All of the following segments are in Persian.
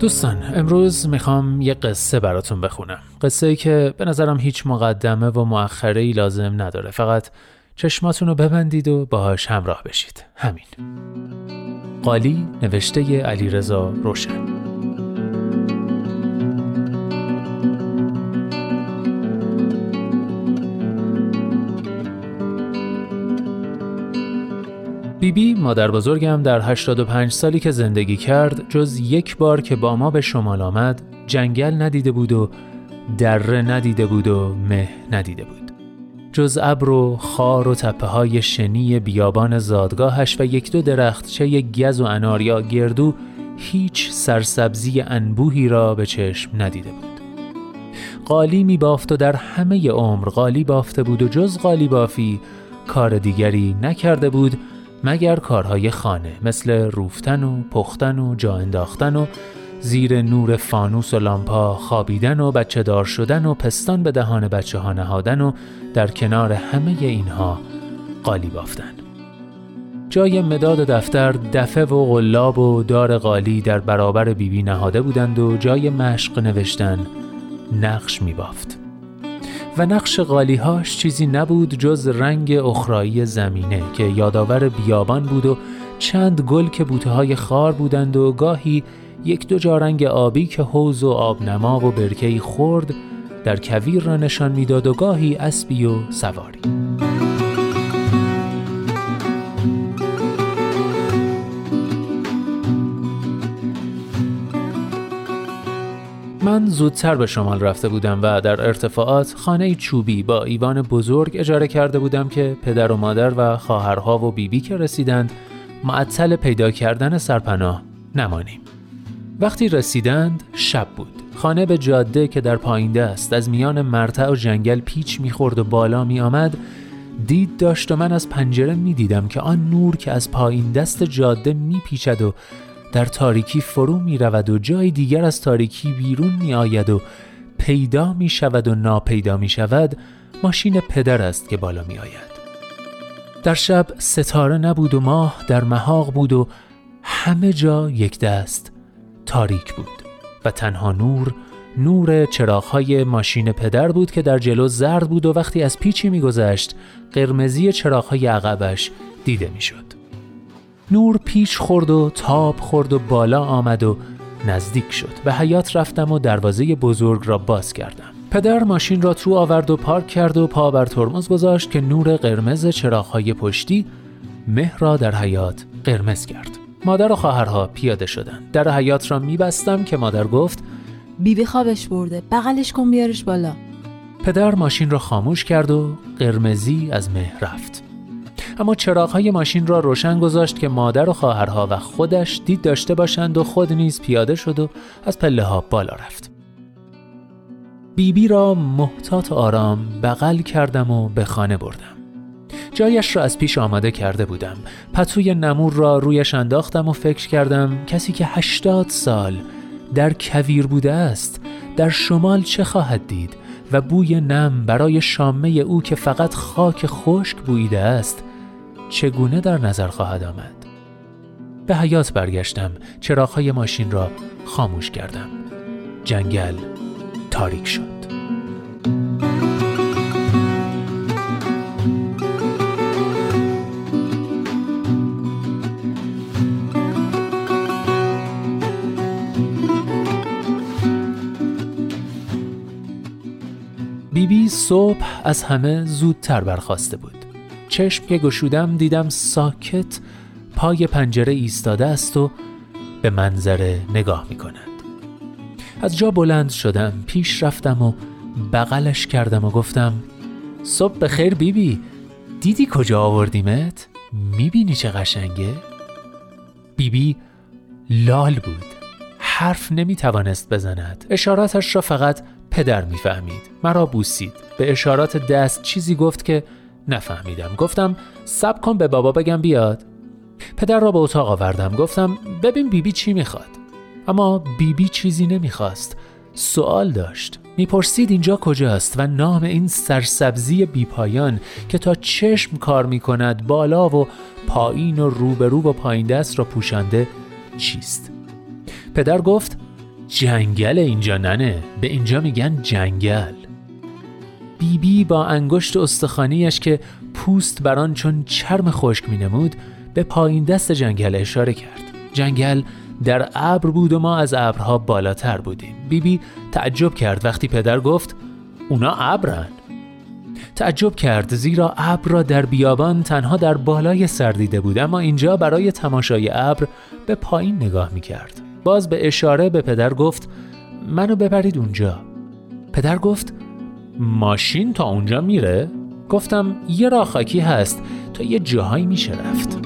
دوستان امروز می‌خوام یه قصه براتون بخونم. قصه ای که به نظرم هیچ مقدمه و مؤخره ای لازم نداره. فقط چشماتون رو ببندید و باهاش همراه بشید. همین. قالی نوشته علیرضا روشن. بیبی مادر بزرگم در 85 سالی که زندگی کرد جز یک بار که با ما به شمال آمد جنگل ندیده بود و دره ندیده بود و مه ندیده بود. جز ابر و خار و تپه های شنی بیابان زادگاهش و یک دو درخت چه گز و انار یا گردو هیچ سرسبزی انبوهی را به چشم ندیده بود. قالی می بافت و در همه عمر قالی بافته بود و جز قالی بافی کار دیگری نکرده بود. مگر کارهای خانه مثل روفتن و پختن و جا انداختن و زیر نور فانوس و لامپا خوابیدن و بچه دار شدن و پستان به دهان بچه ها نهادن و در کنار همه اینها قالی بافتن جای مداد دفتر دفه و غلاب و دار قالی در برابر بیبی نهاده بودند و جای مشق نوشتن نقش می بافت. و نقش قالیهاش چیزی نبود جز رنگ اخرایی زمینه که یادآور بیابان بود و چند گل که بوته های خار بودند و گاهی یک دو جارنگ آبی که حوز و آبنما و برکهی خورد در کویر را نشان می‌داد و گاهی اسبی و سواری. من زودتر به شمال رفته بودم و در ارتفاعات خانه چوبی با ایوان بزرگ اجاره کرده بودم که پدر و مادر و خواهرها و بیبی که رسیدند معطل پیدا کردن سرپناه نمانیم. وقتی رسیدند شب بود. خانه به جاده که در پایینده است از میان مرتع و جنگل پیچ می‌خورد و بالا می آمد دید داشت و من از پنجره می دیدم که آن نور که از پایین دست جاده می پیچد و در تاریکی فرو می رود و جای دیگر از تاریکی بیرون می آید و پیدا می شود و ناپیدا می شود ماشین پدر است که بالا می آید در شب ستاره نبود و ماه در محاق بود و همه جا یک دست تاریک بود و تنها نور نور چراغهای ماشین پدر بود که در جلو زرد بود و وقتی از پیچی میگذشت قرمزی چراغهای عقبش دیده می‌شد. نور پیچ خورد و تاب خورد و بالا آمد و نزدیک شد. به حیات رفتم و دروازه بزرگ را باز کردم. پدر ماشین را تو آورد و پارک کرد و پا بر ترمز گذاشت که نور قرمز چراغهای پشتی مه را در حیات قرمز کرد. مادر و خواهرها پیاده شدند. در حیات را میبستم که مادر گفت بیبی خوابش برده. بغلش کن بیارش بالا. پدر ماشین را خاموش کرد و قرمزی از مه رفت. اما چراغهای ماشین را روشن گذاشت که مادر و خواهرها و خودش دید داشته باشند و خود نیز پیاده شد و از پله ها بالا رفت. بیبی بی را محتاط آرام بغل کردم و به خانه بردم. جایش را از پیش آماده کرده بودم. پتوی نمور را رویش انداختم و فکر کردم کسی که هشتاد سال در کویر بوده است در شمال چه خواهد دید و بوی نم برای شامه او که فقط خاک خشک بویده است چگونه در نظر خواهد آمد؟ به حیات برگشتم چراغهای ماشین را خاموش کردم. جنگل تاریک شد. بیبی بی صبح از همه زودتر برخواسته بود. چشم که گشودم دیدم ساکت پای پنجره ایستاده است و به منظره نگاه می کند. از جا بلند شدم پیش رفتم و بغلش کردم و گفتم صبح خیر بیبی دیدی کجا آوردیمت؟ می‌بینی چه قشنگه؟ بیبی لال بود حرف نمی توانست بزند اشاراتش را فقط پدر می‌فهمید مرا بوسید به اشارات دست چیزی گفت که نفهمیدم. گفتم سب کن به بابا بگم بیاد. پدر را به اتاق آوردم. گفتم ببین بیبی چی می‌خواد. اما بیبی چیزی نمی‌خواست. سوال داشت. می‌پرسید اینجا کجاست و نام این سرسبزی بیپایان که تا چشم کار می‌کند بالا و پایین و روبرو و پایین دست را پوشانده چیست؟ پدر گفت جنگل اینجا ننه. به اینجا میگن جنگل. بیبی بی با انگشت استخانیش که پوست بران چون چرم خشک مینمود به پایین دست جنگل اشاره کرد. جنگل در ابر بود و ما از ابرها بالاتر بودیم. بیبی بی تعجب کرد. وقتی پدر گفت اونا ابرن. تعجب کرد. زیرا ابر را در بیابان تنها در بالای سر دیده بود. اما اینجا برای تماشای ابر به پایین نگاه می کرد. باز به اشاره به پدر گفت منو ببرید اونجا. پدر گفت ماشین تا اونجا میره؟ گفتم یه راه خاکی هست تا یه جاهایی میشه رفت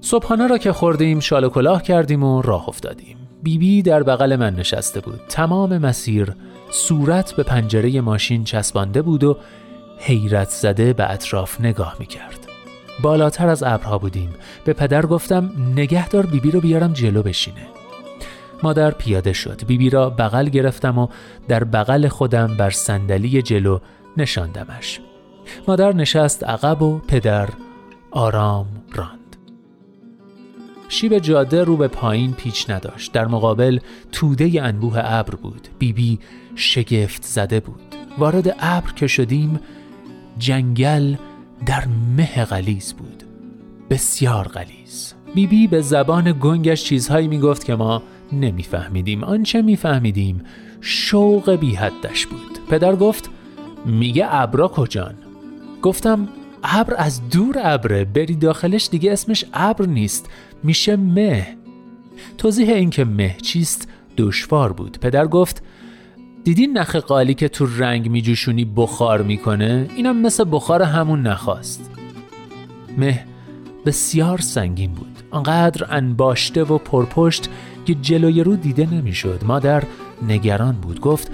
صبحانه را که خوردیم شال و کلاه کردیم و راه افتادیم بیبی بی در بغل من نشسته بود تمام مسیر صورت به پنجره ماشین چسبانده بود و حیرت زده به اطراف نگاه می کرد. بالاتر از ابرها بودیم. به پدر گفتم نگهدار بیبی رو بیارم جلو بشینه. مادر پیاده شد. بیبی را بغل گرفتم و در بغل خودم بر صندلی جلو نشاندمش. مادر نشست عقب و پدر آرام راند. شیب جاده رو به پایین پیچ نداشت. در مقابل توده انبوه ابر بود. بیبی شگفت زده بود. وارد ابر که شدیم جنگل در مه غلیز بود. بسیار غلیز بیبی به زبان گنگش چیزهایی می‌گفت که ما نمیفهمیدیم. آنچه میفهمیدیم شوق بی حدش بود. پدر گفت میگه ابرا کجان؟ گفتم ابر از دور ابره. بری داخلش دیگه اسمش ابر نیست. میشه مه. توضیح اینکه مه چیست دشوار بود. پدر گفت دیدی نخ قالی که تو رنگ میجوشونی بخار می‌کنه؟ اینم مثل بخار همون نخواست. مه بسیار سنگین بود. آنقدر انباشته و پرپشت که جلوی رو دیده نمی‌شد. مادر نگران بود. گفت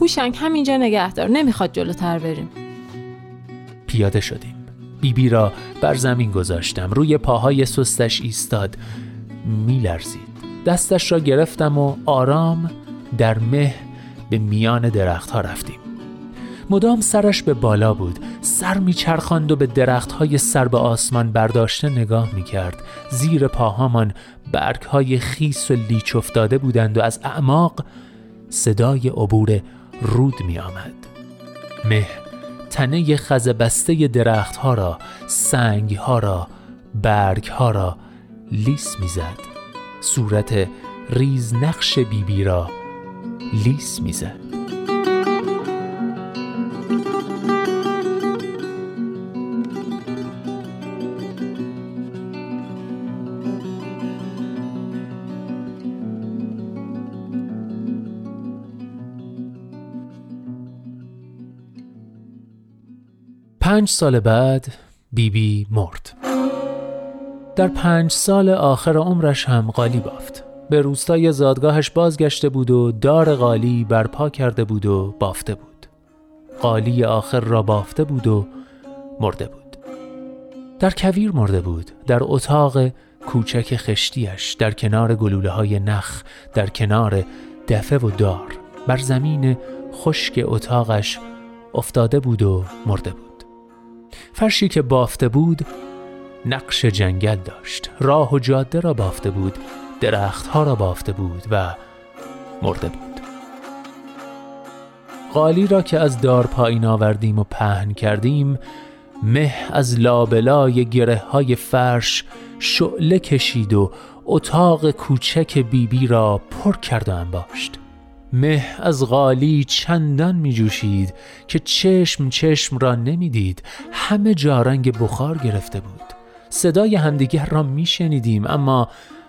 هوشنگ همینجا نگهدار نمی‌خواد جلوتر بریم. پیاده شدیم. بیبی بی را بر زمین گذاشتم. روی پاهای سستش ایستاد. میلرزید. دستش را گرفتم و آرام در مه به میان درختها رفتیم. مدام سرش به بالا بود سر میچرخاند و به درختهای سر به آسمان برداشته نگاه می‌کرد. زیر پاهامان برگهای خیس و لیچ افتاده بودند و از اعماق صدای عبور رود می آمد. مه تنه خزبسته درختها را سنگها را برگها را لیس می‌زد. صورت ریز نقش بیبی بی را لیس می‌زد پنج سال بعد بیبی بی مرد. در پنج سال آخر عمرش هم قالی بافت. به روستای زادگاهش بازگشته بود و دار قالی برپا کرده بود و بافته بود. قالی آخر را بافته بود و مرده بود. در کویر مرده بود در اتاق کوچک خشتیش در کنار گلوله های نخ در کنار دفه و دار. بر زمین خشک اتاقش افتاده بود و مرده بود. فرشی که بافته بود نقش جنگل داشت. راه و جاده را بافته بود. درختها را بافته بود و مرده بود. قالی را که از دار پایین آوردیم و پهن کردیم مه از لابلای گره های فرش شعله کشید و اتاق کوچک بیبی بی را پر کرد و انباشت. مه از غالی چندان می جوشید که چشم چشم را نمی‌دید همه جا رنگ بخار گرفته بود. صدای همدیگر را می شنیدیم اما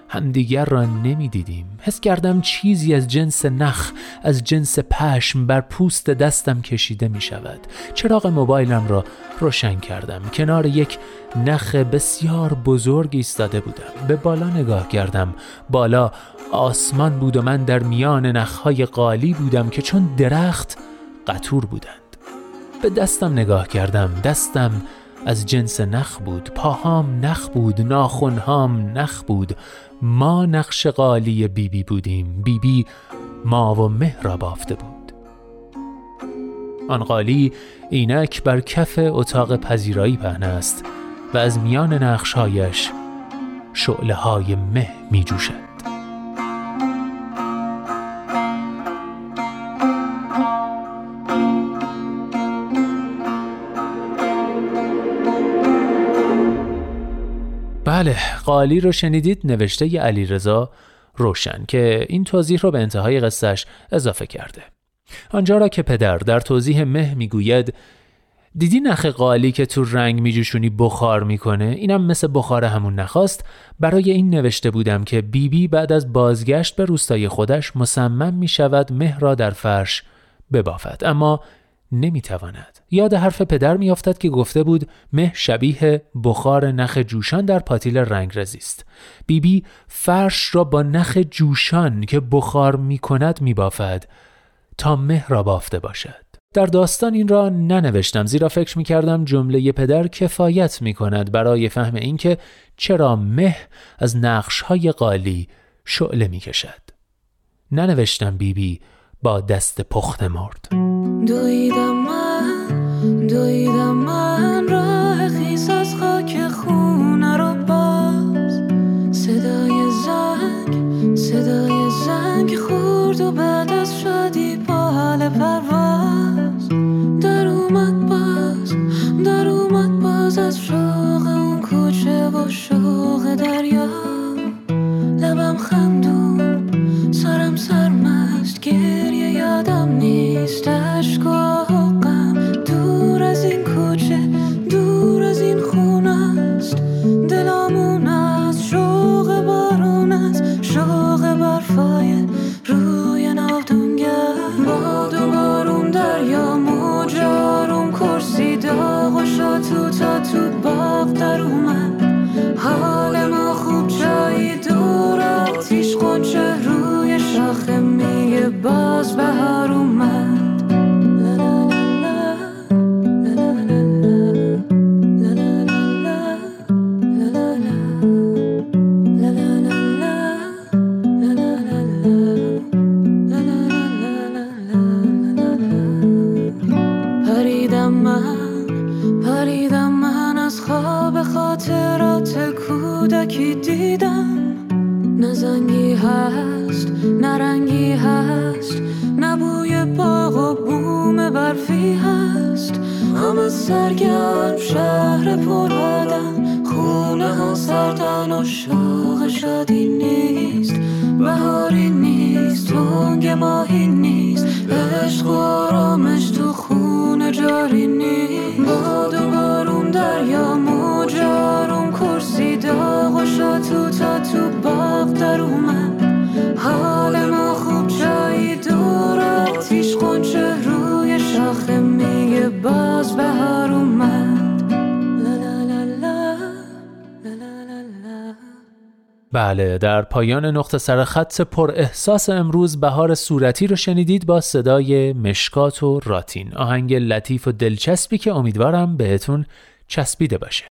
همدیگر را نمی‌دیدیم. حس کردم چیزی از جنس نخ از جنس پشم بر پوست دستم کشیده می شود چراغ موبایلم را روشن کردم. کنار یک نخ بسیار بزرگ ایستاده بودم. به بالا نگاه کردم. بالا آسمان بود و من در میان نخهای قالی بودم که چون درخت قطور بودند. به دستم نگاه کردم. دستم از جنس نخ بود. پاهام نخ بود. ناخونهام نخ بود. ما نقش قالی بیبی بی بودیم. بیبی بی ما و مه را بافته بود. آن قالی اینک بر کف اتاق پذیرایی پهن است و از میان نقشهایش شعله های مه می جوشد بله قالی رو شنیدید؟ نوشته ی علی رضا روشن که این توضیح رو به انتهای قصهش اضافه کرده. آنجا را که پدر در توضیح مه می‌گوید دیدی نخ قالی که تو رنگ میجوشونی بخار می‌کنه؟ اینم مثل بخار همون نخواست برای این نوشته بودم که بیبی بی بعد از بازگشت به روستای خودش مصمم می‌شود مه را در فرش ببافد. اما نمی‌تواند یاد حرف پدر میافتد که گفته بود مه شبیه بخار نخ جوشان در پاتیل رنگ است بیبی فرش را با نخ جوشان که بخار می‌کند میبافد تا مه را بافته باشد در داستان این را ننوشتم زیرا فکر می کردم جمله پدر کفایت می کند برای فهم اینکه چرا مه از نقش های قالی شعله می کشد. ننوشتم بیبی بی با دست پخت مرد. دویدم من دویدم من راه خیس از خاک خونه رو باز. صدای زنگ صدای زنگ خورد و بعد سرگرم شهر پر آدم خونه ها سردن و شوق شادی نیست. بهاری نیست تنگ ماهی نیست. عشق و آرامش تو خونه جاری نیست. باد و بارون دریا موج آروم کرسی داغ و تو تا تو باغ در اومد. بله در پایان نقطه سر خط پر احساس امروز بهار صورتی رو شنیدید با صدای مشکات و راتین. آهنگ لطیف و دلچسبی که امیدوارم بهتون چسبیده باشه.